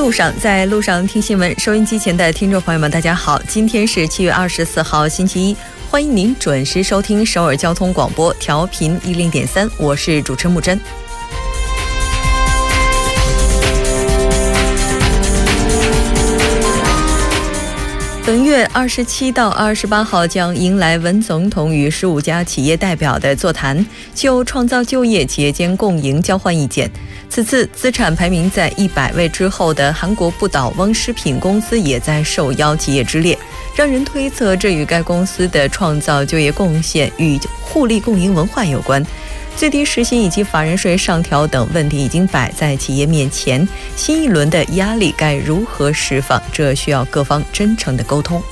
路上，在路上听新闻。收音机前的听众朋友们，大家好，今天是七月二十四号，星期一，欢迎您准时收听首尔交通广播，调频一零点三，我是主持木真。本月二十七到二十八号将迎来文总统与十五家企业代表的座谈，就创造就业、企业间共赢交换意见。此次资产排名在一百位之后的韩国不倒翁食品公司也在受邀企业之列，让人推测这与该公司的创造就业贡献与互利共赢文化有关。最低时薪以及法人税上调等问题已经摆在企业面前，新一轮的压力该如何释放？这需要各方真诚的沟通。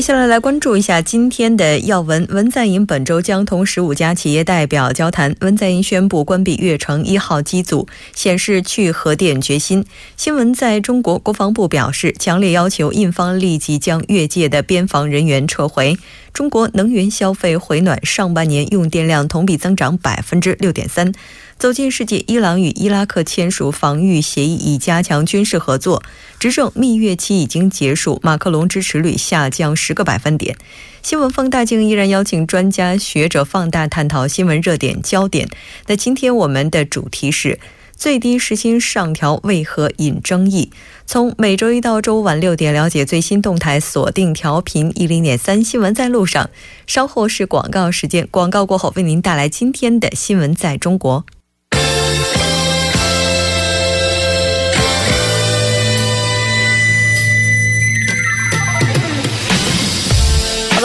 接下来来关注一下今天的要闻。文在寅本周将同十五家企业代表交谈。文在寅宣布关闭越城一号机组，显示去核电决心。新闻在中国国防部表示，强烈要求印方立即将越界的边防人员撤回。中国能源消费回暖，上半年用电量同比增长百分之六点三。走进世界，伊朗与伊拉克签署防御协议，以加强军事合作。执政蜜月期已经结束，马克龙支持率下降十个百分点。新闻放大镜依然邀请专家学者放大探讨新闻热点焦点。那今天我们的主题是最低时薪上调为何引争议？从每周一到周五晚六点了解最新动态，锁定调频一零点三新闻在路上。稍后是广告时间，广告过后为您带来今天的新闻在中国。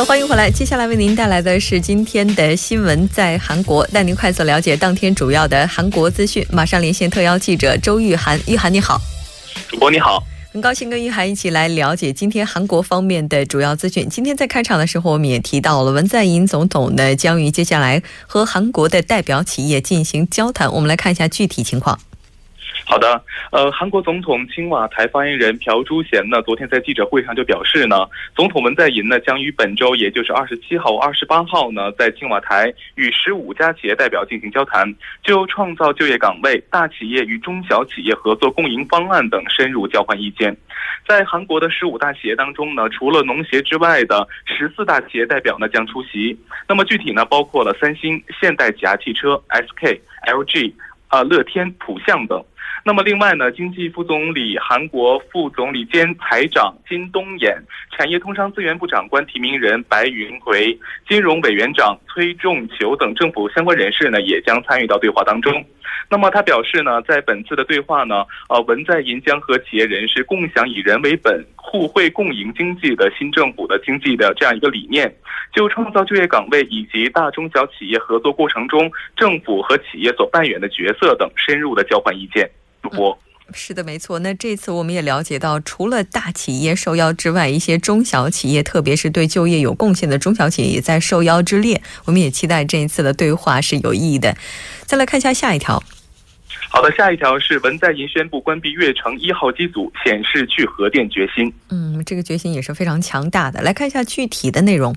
欢迎回来。接下来为您带来的是今天的新闻，在韩国带您快速了解当天主要的韩国资讯。马上连线特邀记者周玉涵，玉涵你好，主播你好，很高兴跟玉涵一起来了解今天韩国方面的主要资讯。今天在开场的时候，我们也提到了文在寅总统呢将于接下来和韩国的代表企业进行交谈。我们来看一下具体情况。好的，呃，韩国总统青瓦台发言人朴珠贤呢，昨天在记者会上就表示呢，总统文在寅呢将于本周，也就是二十七号、二十八号呢，在青瓦台与十五家企业代表进行交谈，就创造就业岗位、大企业与中小企业合作共赢方案等深入交换意见。在韩国的十五大企业当中呢，除了农协之外的十四大企业代表呢将出席。那么具体呢，包括了三星、现代起亚汽车、SK、LG、啊乐天、浦项等。那么另外呢，经济副总理、韩国副总理兼财长金东衍、产业通商资源部长官提名人白云奎、金融委员长崔仲求等政府相关人士呢，也将参与到对话当中。那么他表示呢，在本次的对话呢，呃，文在寅将和企业人士共享以人为本、互惠共赢经济的新政府的经济的这样一个理念，就创造就业岗位以及大中小企业合作过程中政府和企业所扮演的角色等深入的交换意见。我是的，没错。那这次我们也了解到，除了大企业受邀之外，一些中小企业，特别是对就业有贡献的中小企业，也在受邀之列。我们也期待这一次的对话是有意义的。再来看一下下一条。好的，下一条是文在寅宣布关闭月城一号机组，显示去核电决心。嗯，这个决心也是非常强大的。来看一下具体的内容。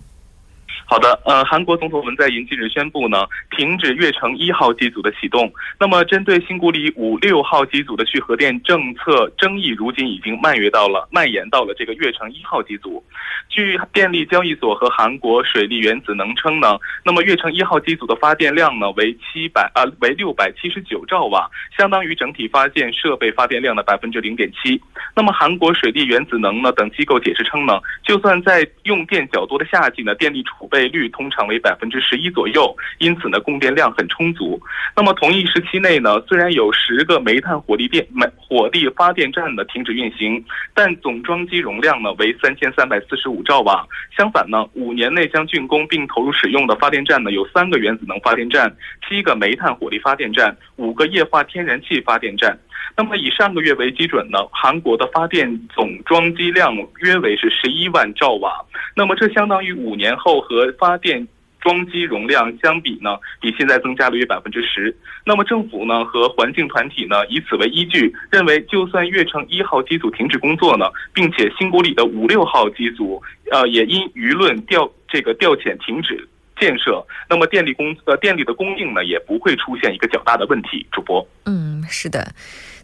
好的，呃，韩国总统文在寅近日宣布呢，停止越城一号机组的启动。那么，针对新古里五六号机组的去核电政策争议，如今已经蔓延到了蔓延到了这个越城一号机组。据电力交易所和韩国水利原子能称呢，那么越城一号机组的发电量呢为七百啊为六百七十九兆瓦，相当于整体发电设备发电量的百分之零点七。那么，韩国水利原子能呢等机构解释称呢，就算在用电较多的夏季呢，电力储备。倍率通常为百分之十一左右，因此呢，供电量很充足。那么同一时期内呢，虽然有十个煤炭火力电煤火力发电站呢停止运行，但总装机容量呢为三千三百四十五兆瓦。相反呢，五年内将竣工并投入使用的发电站呢有三个原子能发电站，七个煤炭火力发电站，五个液化天然气发电站。那么以上个月为基准呢，韩国的发电总装机量约为是十一万兆瓦。那么这相当于五年后和发电装机容量相比呢，比现在增加了约百分之十。那么政府呢和环境团体呢以此为依据，认为就算月城一号机组停止工作呢，并且新谷里的五六号机组呃也因舆论调这个调遣停止建设，那么电力供呃电力的供应呢也不会出现一个较大的问题。主播，嗯，是的。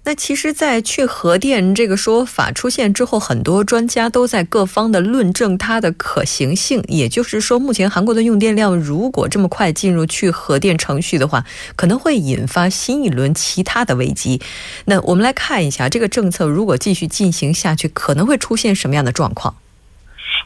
那其实，在去核电这个说法出现之后，很多专家都在各方的论证它的可行性。也就是说，目前韩国的用电量如果这么快进入去核电程序的话，可能会引发新一轮其他的危机。那我们来看一下，这个政策如果继续进行下去，可能会出现什么样的状况？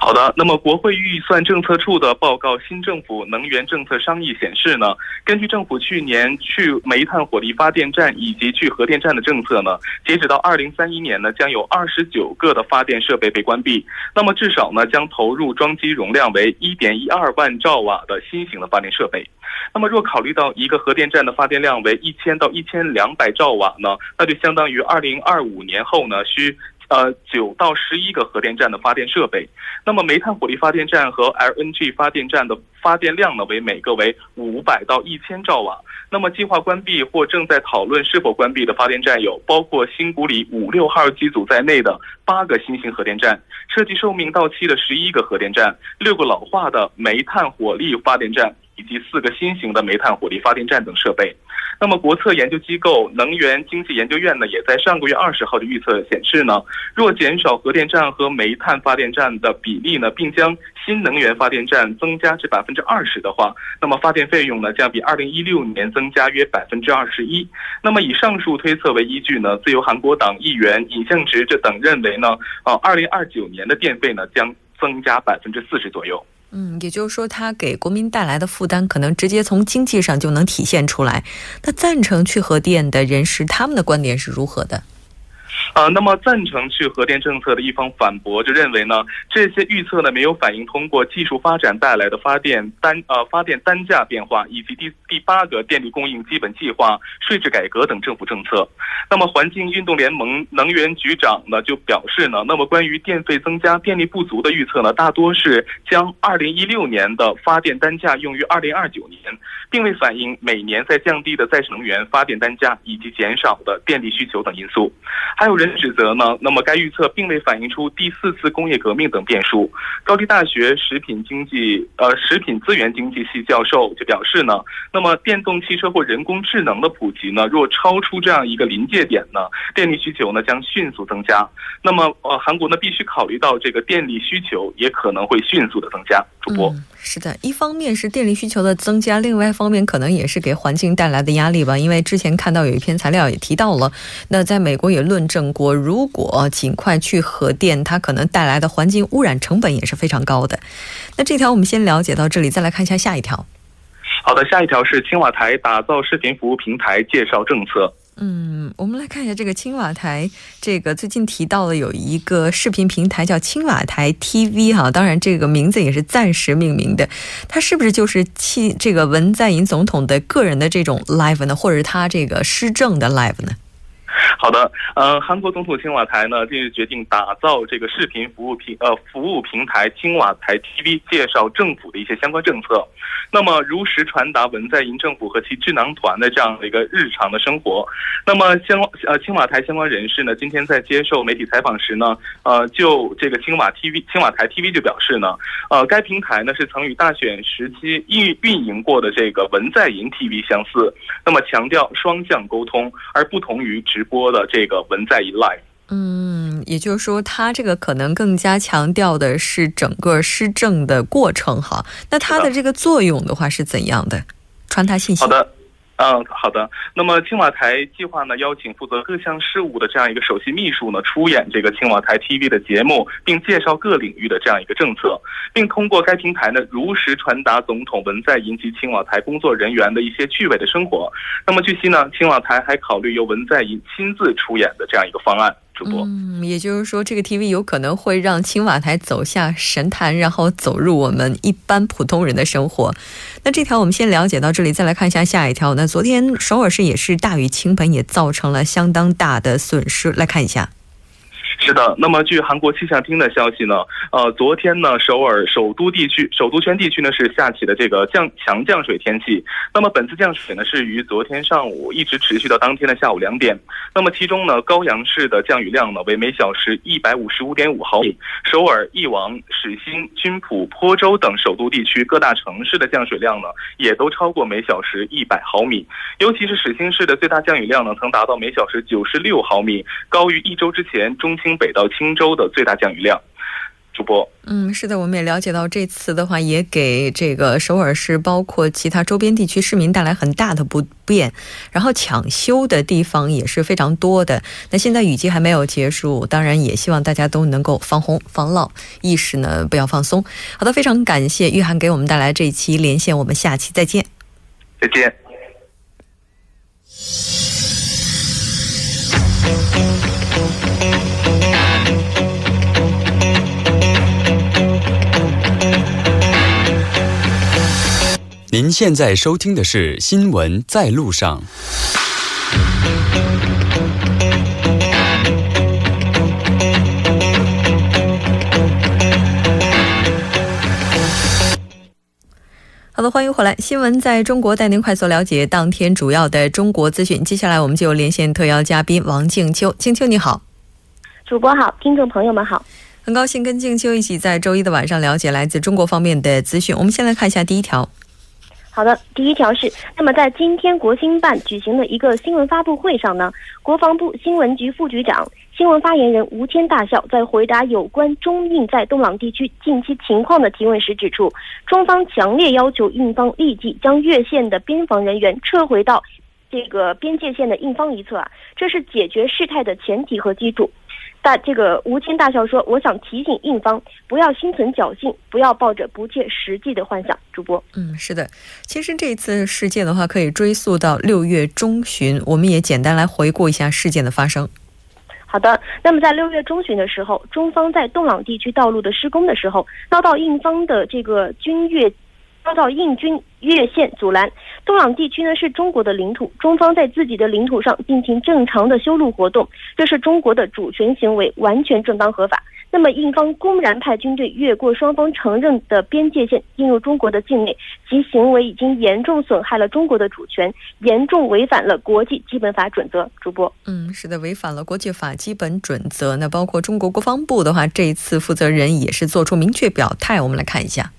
好的，那么国会预算政策处的报告《新政府能源政策商议》显示呢，根据政府去年去煤炭火力发电站以及去核电站的政策呢，截止到二零三一年呢，将有二十九个的发电设备被关闭。那么至少呢，将投入装机容量为一点一二万兆瓦的新型的发电设备。那么若考虑到一个核电站的发电量为一千到一千两百兆瓦呢，那就相当于二零二五年后呢需。呃，九到十一个核电站的发电设备，那么煤炭火力发电站和 LNG 发电站的发电量呢，为每个为五百到一千兆瓦。那么计划关闭或正在讨论是否关闭的发电站有，包括新古里五六号机组在内的八个新型核电站，设计寿命到期的十一个核电站，六个老化的煤炭火力发电站。以及四个新型的煤炭火力发电站等设备。那么，国策研究机构能源经济研究院呢，也在上个月二十号的预测显示呢，若减少核电站和煤炭发电站的比例呢，并将新能源发电站增加至百分之二十的话，那么发电费用呢，将比二零一六年增加约百分之二十一。那么，以上述推测为依据呢，自由韩国党议员尹相直这等认为呢，呃，二零二九年的电费呢，将增加百分之四十左右。嗯，也就是说，它给国民带来的负担可能直接从经济上就能体现出来。那赞成去核电的人士，他们的观点是如何的？呃，那么赞成去核电政策的一方反驳，就认为呢，这些预测呢没有反映通过技术发展带来的发电单呃发电单价变化，以及第第八个电力供应基本计划、税制改革等政府政策。那么环境运动联盟能源局长呢就表示呢，那么关于电费增加、电力不足的预测呢，大多是将二零一六年的发电单价用于二零二九年，并未反映每年在降低的再生能源发电单价以及减少的电力需求等因素。还有人指责呢，那么该预测并未反映出第四次工业革命等变数。高丽大学食品经济呃食品资源经济系教授就表示呢，那么电动汽车或人工智能的普及呢，若超出这样一个临界点呢，电力需求呢将迅速增加。那么呃，韩国呢必须考虑到这个电力需求也可能会迅速的增加。主播，是的，一方面是电力需求的增加，另外一方面可能也是给环境带来的压力吧。因为之前看到有一篇材料也提到了，那在美国也论证过，如果尽快去核电，它可能带来的环境污染成本也是非常高的。那这条我们先了解到这里，再来看一下下一条。好的，下一条是青瓦台打造视频服务平台，介绍政策。嗯，我们来看一下这个青瓦台，这个最近提到了有一个视频平台叫青瓦台 TV 哈，当然这个名字也是暂时命名的，它是不是就是青这个文在寅总统的个人的这种 live 呢，或者是他这个施政的 live 呢？好的，呃，韩国总统青瓦台呢近日决定打造这个视频服务平呃服务平台青瓦台 TV，介绍政府的一些相关政策。那么如实传达文在寅政府和其智囊团的这样的一个日常的生活。那么相呃青瓦台相关人士呢，今天在接受媒体采访时呢，呃，就这个青瓦 TV 青瓦台 TV 就表示呢，呃，该平台呢是曾与大选时期运运营过的这个文在寅 TV 相似，那么强调双向沟通，而不同于直播的这个文在寅 Live。嗯，也就是说，他这个可能更加强调的是整个施政的过程哈。那它的这个作用的话是怎样的？传达信息。好的。嗯，好的。那么青瓦台计划呢，邀请负责各项事务的这样一个首席秘书呢，出演这个青瓦台 TV 的节目，并介绍各领域的这样一个政策，并通过该平台呢，如实传达总统文在寅及青瓦台工作人员的一些趣味的生活。那么据悉呢，青瓦台还考虑由文在寅亲自出演的这样一个方案。嗯，也就是说，这个 TV 有可能会让青瓦台走下神坛，然后走入我们一般普通人的生活。那这条我们先了解到这里，再来看一下下一条。那昨天首尔市也是大雨倾盆，也造成了相当大的损失。来看一下。是的，那么据韩国气象厅的消息呢，呃，昨天呢，首尔首都地区、首都圈地区呢是下起的这个降强降水天气。那么本次降水呢是于昨天上午一直持续到当天的下午两点。那么其中呢，高阳市的降雨量呢为每小时一百五十五点五毫米，首尔、义王、始兴、军浦、坡州等首都地区各大城市的降水量呢也都超过每小时一百毫米。尤其是始兴市的最大降雨量呢曾达到每小时九十六毫米，高于一周之前中心清北到青州的最大降雨量。主播，嗯，是的，我们也了解到这次的话，也给这个首尔市包括其他周边地区市民带来很大的不便，然后抢修的地方也是非常多的。那现在雨季还没有结束，当然也希望大家都能够防洪防涝意识呢不要放松。好的，非常感谢玉涵给我们带来这一期连线，我们下期再见。再见。您现在收听的是《新闻在路上》。好的，欢迎回来，《新闻在中国》带您快速了解当天主要的中国资讯。接下来，我们就连线特邀嘉宾王静秋。静秋，你好。主播好，听众朋友们好。很高兴跟静秋一起在周一的晚上了解来自中国方面的资讯。我们先来看一下第一条。好的，第一条是，那么在今天国新办举行的一个新闻发布会上呢，国防部新闻局副局长、新闻发言人吴谦大校在回答有关中印在东朗地区近期情况的提问时指出，中方强烈要求印方立即将越线的边防人员撤回到这个边界线的印方一侧啊，这是解决事态的前提和基础。大这个吴谦大校说：“我想提醒印方不要心存侥幸，不要抱着不切实际的幻想。”主播，嗯，是的，其实这次事件的话，可以追溯到六月中旬。我们也简单来回顾一下事件的发生。好的，那么在六月中旬的时候，中方在洞朗地区道路的施工的时候，遭到印方的这个军越。遭到印军越线阻拦，东朗地区呢是中国的领土，中方在自己的领土上进行正常的修路活动，这是中国的主权行为，完全正当合法。那么印方公然派军队越过双方承认的边界线进入中国的境内，其行为已经严重损害了中国的主权，严重违反了国际基本法准则。主播，嗯，是的，违反了国际法基本准则。那包括中国国防部的话，这一次负责人也是做出明确表态。我们来看一下。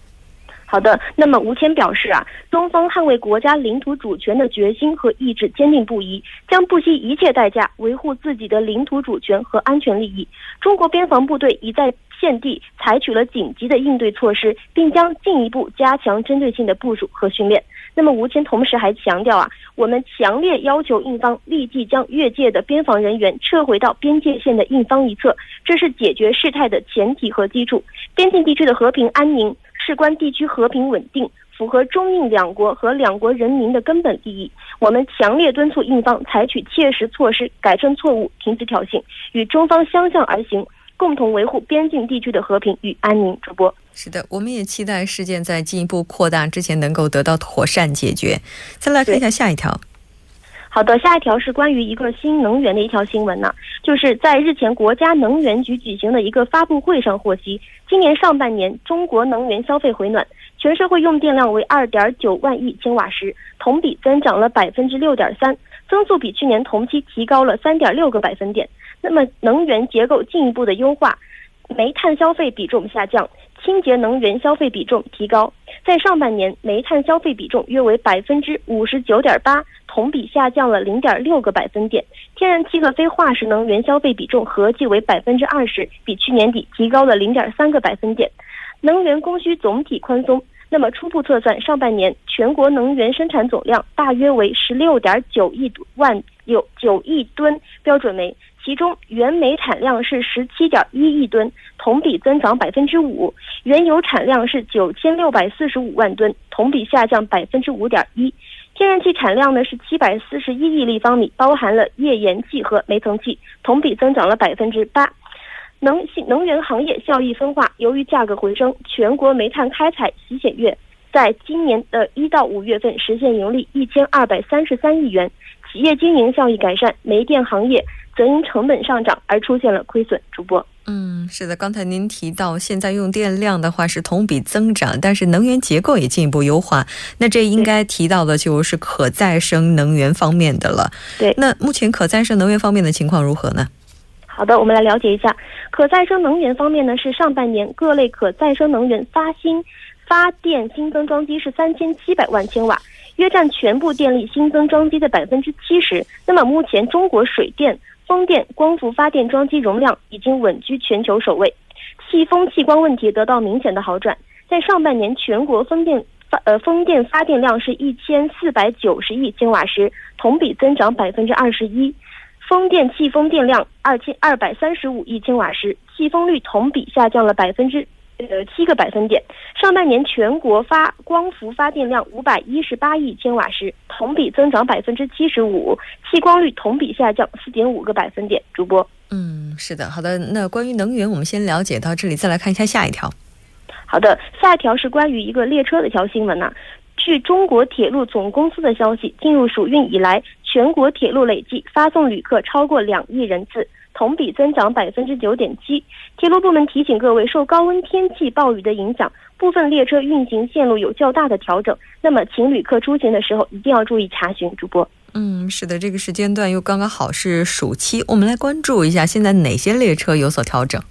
好的，那么吴谦表示啊，中方捍卫国家领土主权的决心和意志坚定不移，将不惜一切代价维护自己的领土主权和安全利益。中国边防部队已在现地采取了紧急的应对措施，并将进一步加强针对性的部署和训练。那么吴谦同时还强调啊，我们强烈要求印方立即将越界的边防人员撤回到边界线的印方一侧，这是解决事态的前提和基础。边境地区的和平安宁。事关地区和平稳定，符合中印两国和两国人民的根本利益。我们强烈敦促印方采取切实措施，改正错误，停止挑衅，与中方相向而行，共同维护边境地区的和平与安宁。主播是的，我们也期待事件在进一步扩大之前能够得到妥善解决。再来看一下下一条。好的，下一条是关于一个新能源的一条新闻呢，就是在日前国家能源局举行的一个发布会上获悉，今年上半年中国能源消费回暖，全社会用电量为二点九万亿千瓦时，同比增长了百分之六点三，增速比去年同期提高了三点六个百分点。那么能源结构进一步的优化，煤炭消费比重下降。清洁能源消费比重提高，在上半年，煤炭消费比重约为百分之五十九点八，同比下降了零点六个百分点。天然气和非化石能源消费比重合计为百分之二十，比去年底提高了零点三个百分点。能源供需总体宽松，那么初步测算，上半年全国能源生产总量大约为十六点九亿万有九亿吨标准煤。其中，原煤产量是十七点一亿吨，同比增长百分之五；原油产量是九千六百四十五万吨，同比下降百分之五点一；天然气产量呢是七百四十一亿立方米，包含了页岩气和煤层气，同比增长了百分之八。能能源行业效益分化，由于价格回升，全国煤炭开采喜险月在今年的一到五月份实现盈利一千二百三十三亿元，企业经营效益改善，煤电行业。则因成本上涨而出现了亏损。主播，嗯，是的，刚才您提到现在用电量的话是同比增长，但是能源结构也进一步优化，那这应该提到的就是可再生能源方面的了。对，那目前可再生能源方面的情况如何呢？好的，我们来了解一下可再生能源方面呢，是上半年各类可再生能源发新发电新增装机是三千七百万千瓦，约占全部电力新增装机的百分之七十。那么目前中国水电、风电、光伏发电装机容量已经稳居全球首位，气风气光问题得到明显的好转。在上半年，全国风电发呃风电发电量是一千四百九十亿千瓦时，同比增长百分之二十一。风电气风电量二千二百三十五亿千瓦时，气风率同比下降了百分之呃七个百分点。上半年全国发光伏发电量五百一十八亿千瓦时，同比增长百分之七十五，弃光率同比下降四点五个百分点。主播，嗯，是的，好的。那关于能源，我们先了解到这里，再来看一下下一条。好的，下一条是关于一个列车的一条新闻呢。据中国铁路总公司的消息，进入暑运以来，全国铁路累计发送旅客超过两亿人次，同比增长百分之九点七。铁路部门提醒各位，受高温天气、暴雨的影响，部分列车运行线路有较大的调整。那么，请旅客出行的时候一定要注意查询。主播，嗯，是的，这个时间段又刚刚好是暑期，我们来关注一下现在哪些列车有所调整。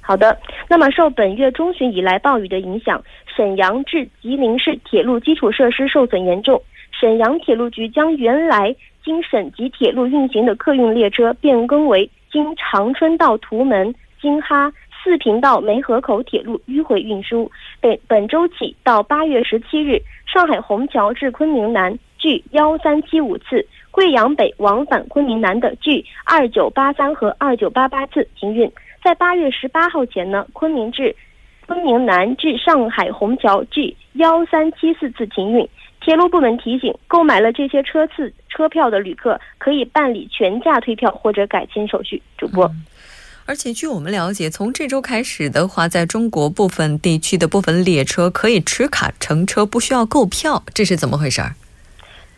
好的，那么受本月中旬以来暴雨的影响。沈阳至吉林市铁路基础设施受损严重，沈阳铁路局将原来经省级铁路运行的客运列车变更为经长春到图门、京哈、四平到梅河口铁路迂回运输。本本周起到八月十七日，上海虹桥至昆明南 G 幺三七五次、贵阳北往返昆明南的 G 二九八三和二九八八次停运。在八月十八号前呢，昆明至。昆明南至上海虹桥 G 幺三七四次停运，铁路部门提醒，购买了这些车次车票的旅客可以办理全价退票或者改签手续。主播，而且据我们了解，从这周开始的话，在中国部分地区的部分列车可以持卡乘车，不需要购票，这是怎么回事儿？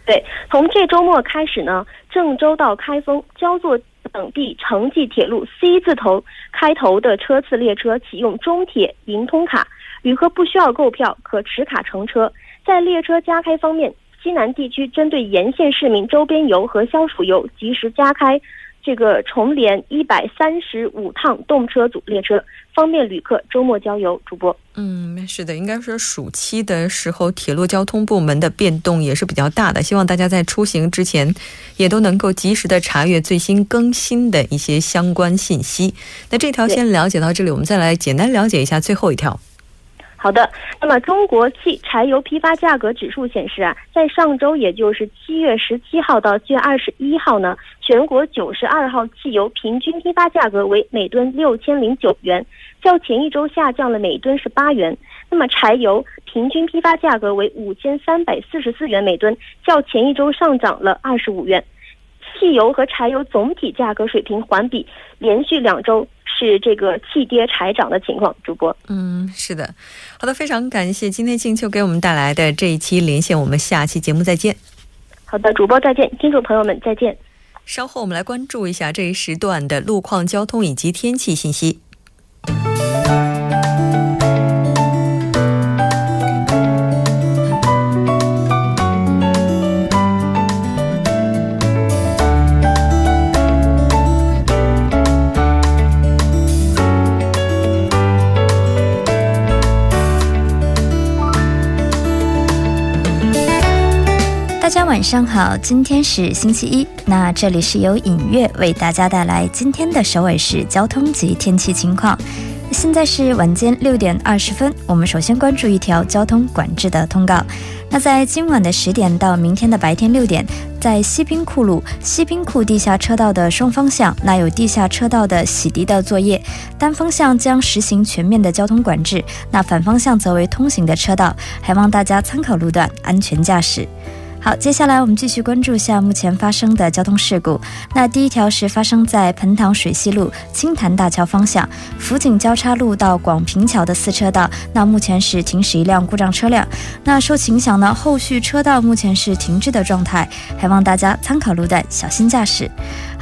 对，从这周末开始呢，郑州到开封、焦作。等地城际铁路 C 字头开头的车次列车启用中铁银通卡，旅客不需要购票，可持卡乘车。在列车加开方面，西南地区针对沿线市民周边游和消暑游，及时加开。这个重联一百三十五趟动车组列车，方便旅客周末郊游。主播，嗯，是的，应该说暑期的时候，铁路交通部门的变动也是比较大的。希望大家在出行之前，也都能够及时的查阅最新更新的一些相关信息。那这条先了解到这里，我们再来简单了解一下最后一条。好的，那么中国汽柴油批发价格指数显示啊，在上周，也就是七月十七号到七月二十一号呢，全国九十二号汽油平均批发价格为每吨六千零九元，较前一周下降了每吨是八元。那么柴油平均批发价格为五千三百四十四元每吨，较前一周上涨了二十五元。汽油和柴油总体价格水平环比连续两周。是这个气跌柴涨的情况，主播。嗯，是的，好的，非常感谢今天静秋给我们带来的这一期连线，我们下期节目再见。好的，主播再见，听众朋友们再见。稍后我们来关注一下这一时段的路况、交通以及天气信息。上好，今天是星期一，那这里是由影月为大家带来今天的首尔市交通及天气情况。现在是晚间六点二十分，我们首先关注一条交通管制的通告。那在今晚的十点到明天的白天六点，在西滨库路西滨库地下车道的双方向，那有地下车道的洗涤的作业，单方向将实行全面的交通管制，那反方向则为通行的车道，还望大家参考路段，安全驾驶。好，接下来我们继续关注一下目前发生的交通事故。那第一条是发生在彭塘水西路青潭大桥方向福井交叉路到广平桥的四车道，那目前是停驶一辆故障车辆。那受其影响呢，后续车道目前是停滞的状态，还望大家参考路段，小心驾驶。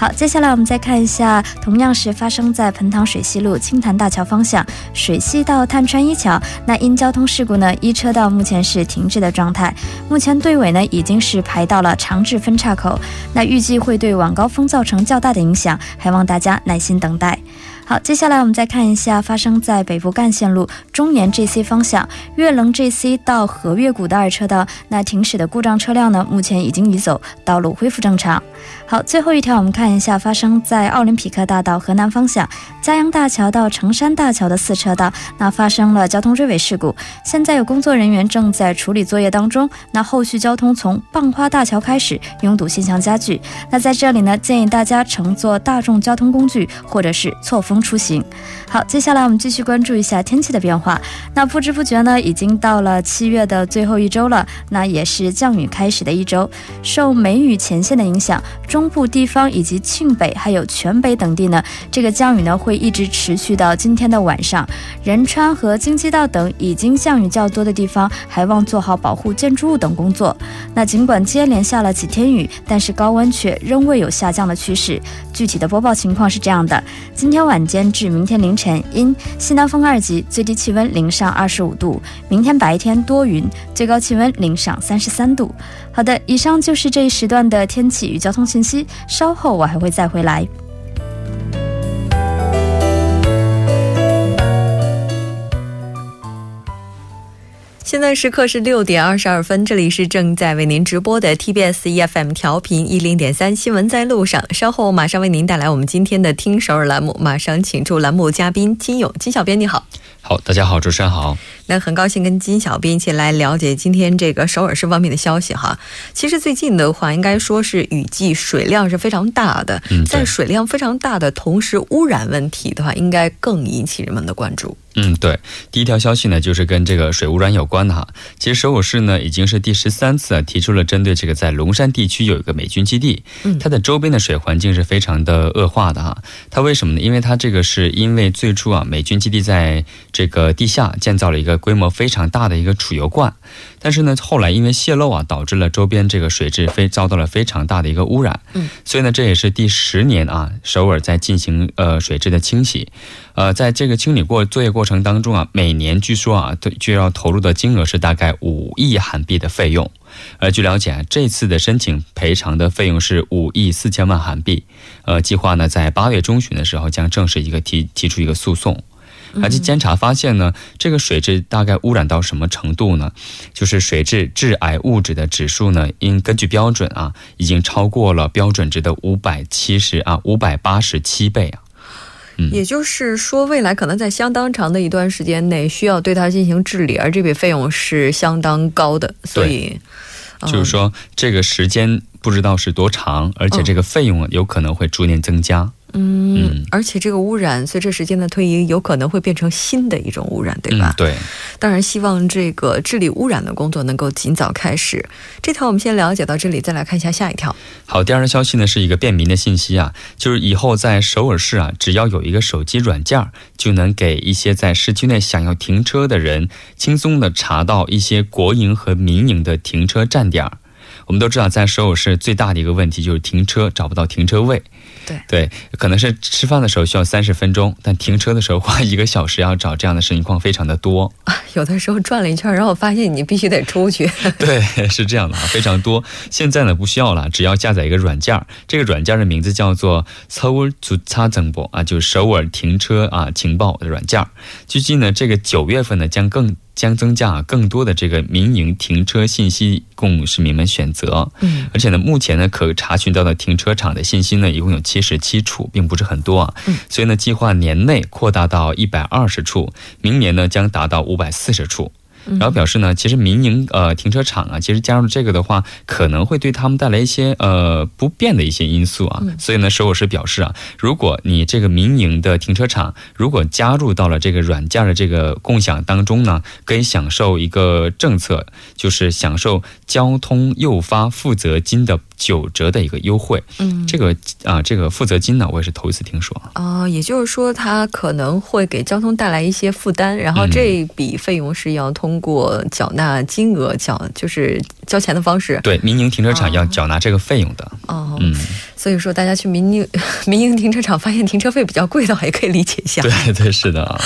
好，接下来我们再看一下，同样是发生在彭塘水西路青潭大桥方向水西到探川一桥，那因交通事故呢，一车道目前是停滞的状态，目前队尾呢已经是排到了长治分岔口，那预计会对晚高峰造成较大的影响，还望大家耐心等待。好，接下来我们再看一下发生在北部干线路中沿 GC 方向月棱 GC 到和悦谷的二车道，那停驶的故障车辆呢，目前已经移走，道路恢复正常。好，最后一条我们看一下发生在奥林匹克大道河南方向嘉阳大桥到成山大桥的四车道，那发生了交通追尾事故，现在有工作人员正在处理作业当中，那后续交通从棒花大桥开始拥堵现象加剧，那在这里呢，建议大家乘坐大众交通工具或者是错峰出行。好，接下来我们继续关注一下天气的变化。那不知不觉呢，已经到了七月的最后一周了，那也是降雨开始的一周。受梅雨前线的影响，中东部地方以及庆北还有全北等地呢，这个降雨呢会一直持续到今天的晚上。仁川和京畿道等已经降雨较多的地方，还望做好保护建筑物等工作。那尽管接连下了几天雨，但是高温却仍未有下降的趋势。具体的播报情况是这样的：今天晚间至明天凌晨阴，西南风二级，最低气温零上二十五度；明天白天多云，最高气温零上三十三度。好的，以上就是这一时段的天气与交通信息，稍后我还会再回来。现在时刻是六点二十二分，这里是正在为您直播的 TBS EFM 调频一零点三新闻在路上。稍后马上为您带来我们今天的听首尔栏目，马上请出栏目嘉宾金勇金小编，你好。好，大家好，主持人好。那很高兴跟金小编一起来了解今天这个首尔市方面的消息哈。其实最近的话，应该说是雨季水量是非常大的。嗯，在水量非常大的同时，污染问题的话，应该更引起人们的关注。嗯，对，第一条消息呢，就是跟这个水污染有关的哈。其实首尔市呢，已经是第十三次提出了针对这个在龙山地区有一个美军基地，嗯，它的周边的水环境是非常的恶化的哈。它为什么呢？因为它这个是因为最初啊，美军基地在这个地下建造了一个规模非常大的一个储油罐。但是呢，后来因为泄漏啊，导致了周边这个水质非遭到了非常大的一个污染。嗯，所以呢，这也是第十年啊，首尔在进行呃水质的清洗。呃，在这个清理过作业过程当中啊，每年据说啊，都就要投入的金额是大概五亿韩币的费用。呃，据了解啊，这次的申请赔偿的费用是五亿四千万韩币。呃，计划呢，在八月中旬的时候将正式一个提提出一个诉讼。而且监察发现呢，这个水质大概污染到什么程度呢？就是水质致癌物质的指数呢，应根据标准啊，已经超过了标准值的五百七十啊五百八十七倍啊。嗯，也就是说，未来可能在相当长的一段时间内需要对它进行治理，而这笔费用是相当高的。所以，就是说这个时间不知道是多长，而且这个费用有可能会逐年增加。嗯，而且这个污染随着时间的推移，有可能会变成新的一种污染，对吧？对。当然，希望这个治理污染的工作能够尽早开始。这条我们先了解到这里，再来看一下下一条。好，第二条消息呢是一个便民的信息啊，就是以后在首尔市啊，只要有一个手机软件，就能给一些在市区内想要停车的人，轻松的查到一些国营和民营的停车站点。我们都知道，在首尔市最大的一个问题就是停车找不到停车位。对对，可能是吃饭的时候需要三十分钟，但停车的时候花一个小时要找这样的情况非常的多。有的时候转了一圈，然后发现你必须得出去。对，是这样的啊，非常多。现在呢不需要了，只要下载一个软件这个软件的名字叫做“首尔주차정보”啊，就是首尔停车啊情报的软件据计呢，这个九月份呢将更。 将增加更多的这个民营停车信息供市民们选择。嗯，而且呢，目前呢可查询到的停车场的信息呢，一共有七十七处，并不是很多啊。嗯，所以呢，计划年内扩大到一百二十处，明年呢将达到五百四十处。然后表示呢，其实民营呃停车场啊，其实加入这个的话，可能会对他们带来一些呃不便的一些因素啊。所以呢，首尔市表示啊，如果你这个民营的停车场如果加入到了这个软件的这个共享当中呢，可以享受一个政策，就是享受交通诱发负责金的。九折的一个优惠，嗯，这个啊，这个负责金呢，我也是头一次听说啊。也就是说，它可能会给交通带来一些负担，然后这笔费用是要通通过缴纳金额缴就是交钱的方式。对，民营停车场要缴纳这个费用的。哦，嗯，所以说大家去民营 民营停车场发现停车费比较贵的话，也可以理解一下。对对是的。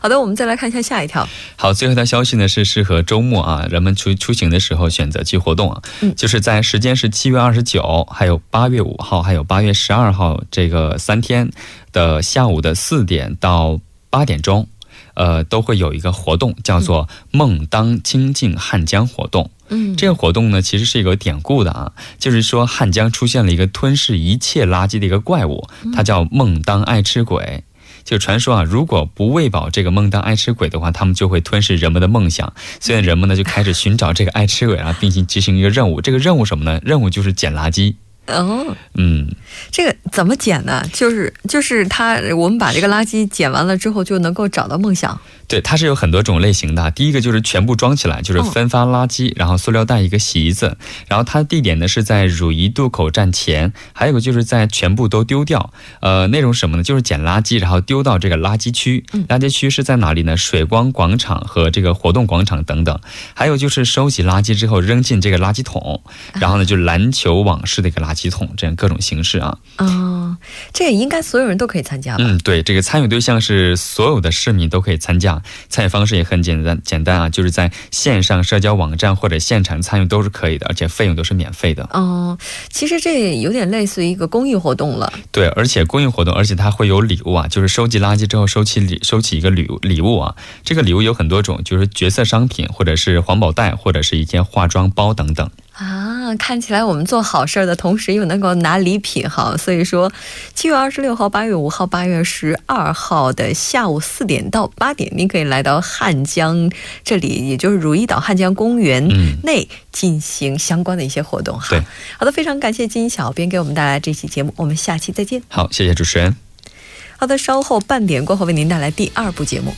好的，我们再来看一下下一条。好，最后一条消息呢是适合周末啊，人们出出行的时候选择去活动啊，嗯，就是在时间是七月二十九，还有八月五号，还有八月十二号这个三天的下午的四点到八点钟。呃，都会有一个活动，叫做“梦当清净汉江”活动。嗯，这个活动呢，其实是一个典故的啊，就是说汉江出现了一个吞噬一切垃圾的一个怪物，它叫孟当爱吃鬼。就传说啊，如果不喂饱这个孟当爱吃鬼的话，他们就会吞噬人们的梦想。所以人们呢就开始寻找这个爱吃鬼啊，并且执行一个任务。这个任务什么呢？任务就是捡垃圾。哦，嗯，这个怎么捡呢？就是就是他，我们把这个垃圾捡完了之后，就能够找到梦想。对，它是有很多种类型的。第一个就是全部装起来，就是分发垃圾，然后塑料袋一个洗衣子，然后它的地点呢是在汝宜渡口站前。还有个就是在全部都丢掉，呃，内容什么呢？就是捡垃圾，然后丢到这个垃圾区。垃圾区是在哪里呢？水光广场和这个活动广场等等。还有就是收集垃圾之后扔进这个垃圾桶，然后呢就篮球网式的一个垃圾桶，这样各种形式啊。哦，这也应该所有人都可以参加吧？嗯，对，这个参与对象是所有的市民都可以参加。参与方式也很简单，简单啊，就是在线上社交网站或者现场参与都是可以的，而且费用都是免费的。哦，其实这有点类似于一个公益活动了。对，而且公益活动，而且它会有礼物啊，就是收集垃圾之后收起礼，收起一个礼物礼物啊。这个礼物有很多种，就是角色商品，或者是环保袋，或者是一件化妆包等等。啊，看起来我们做好事儿的同时又能够拿礼品哈，所以说七月二十六号、八月五号、八月十二号的下午四点到八点，您可以来到汉江这里，也就是如意岛汉江公园内进行相关的一些活动哈。好的，非常感谢金小编给我们带来这期节目，我们下期再见。好，谢谢主持人。好的，稍后半点过后为您带来第二部节目。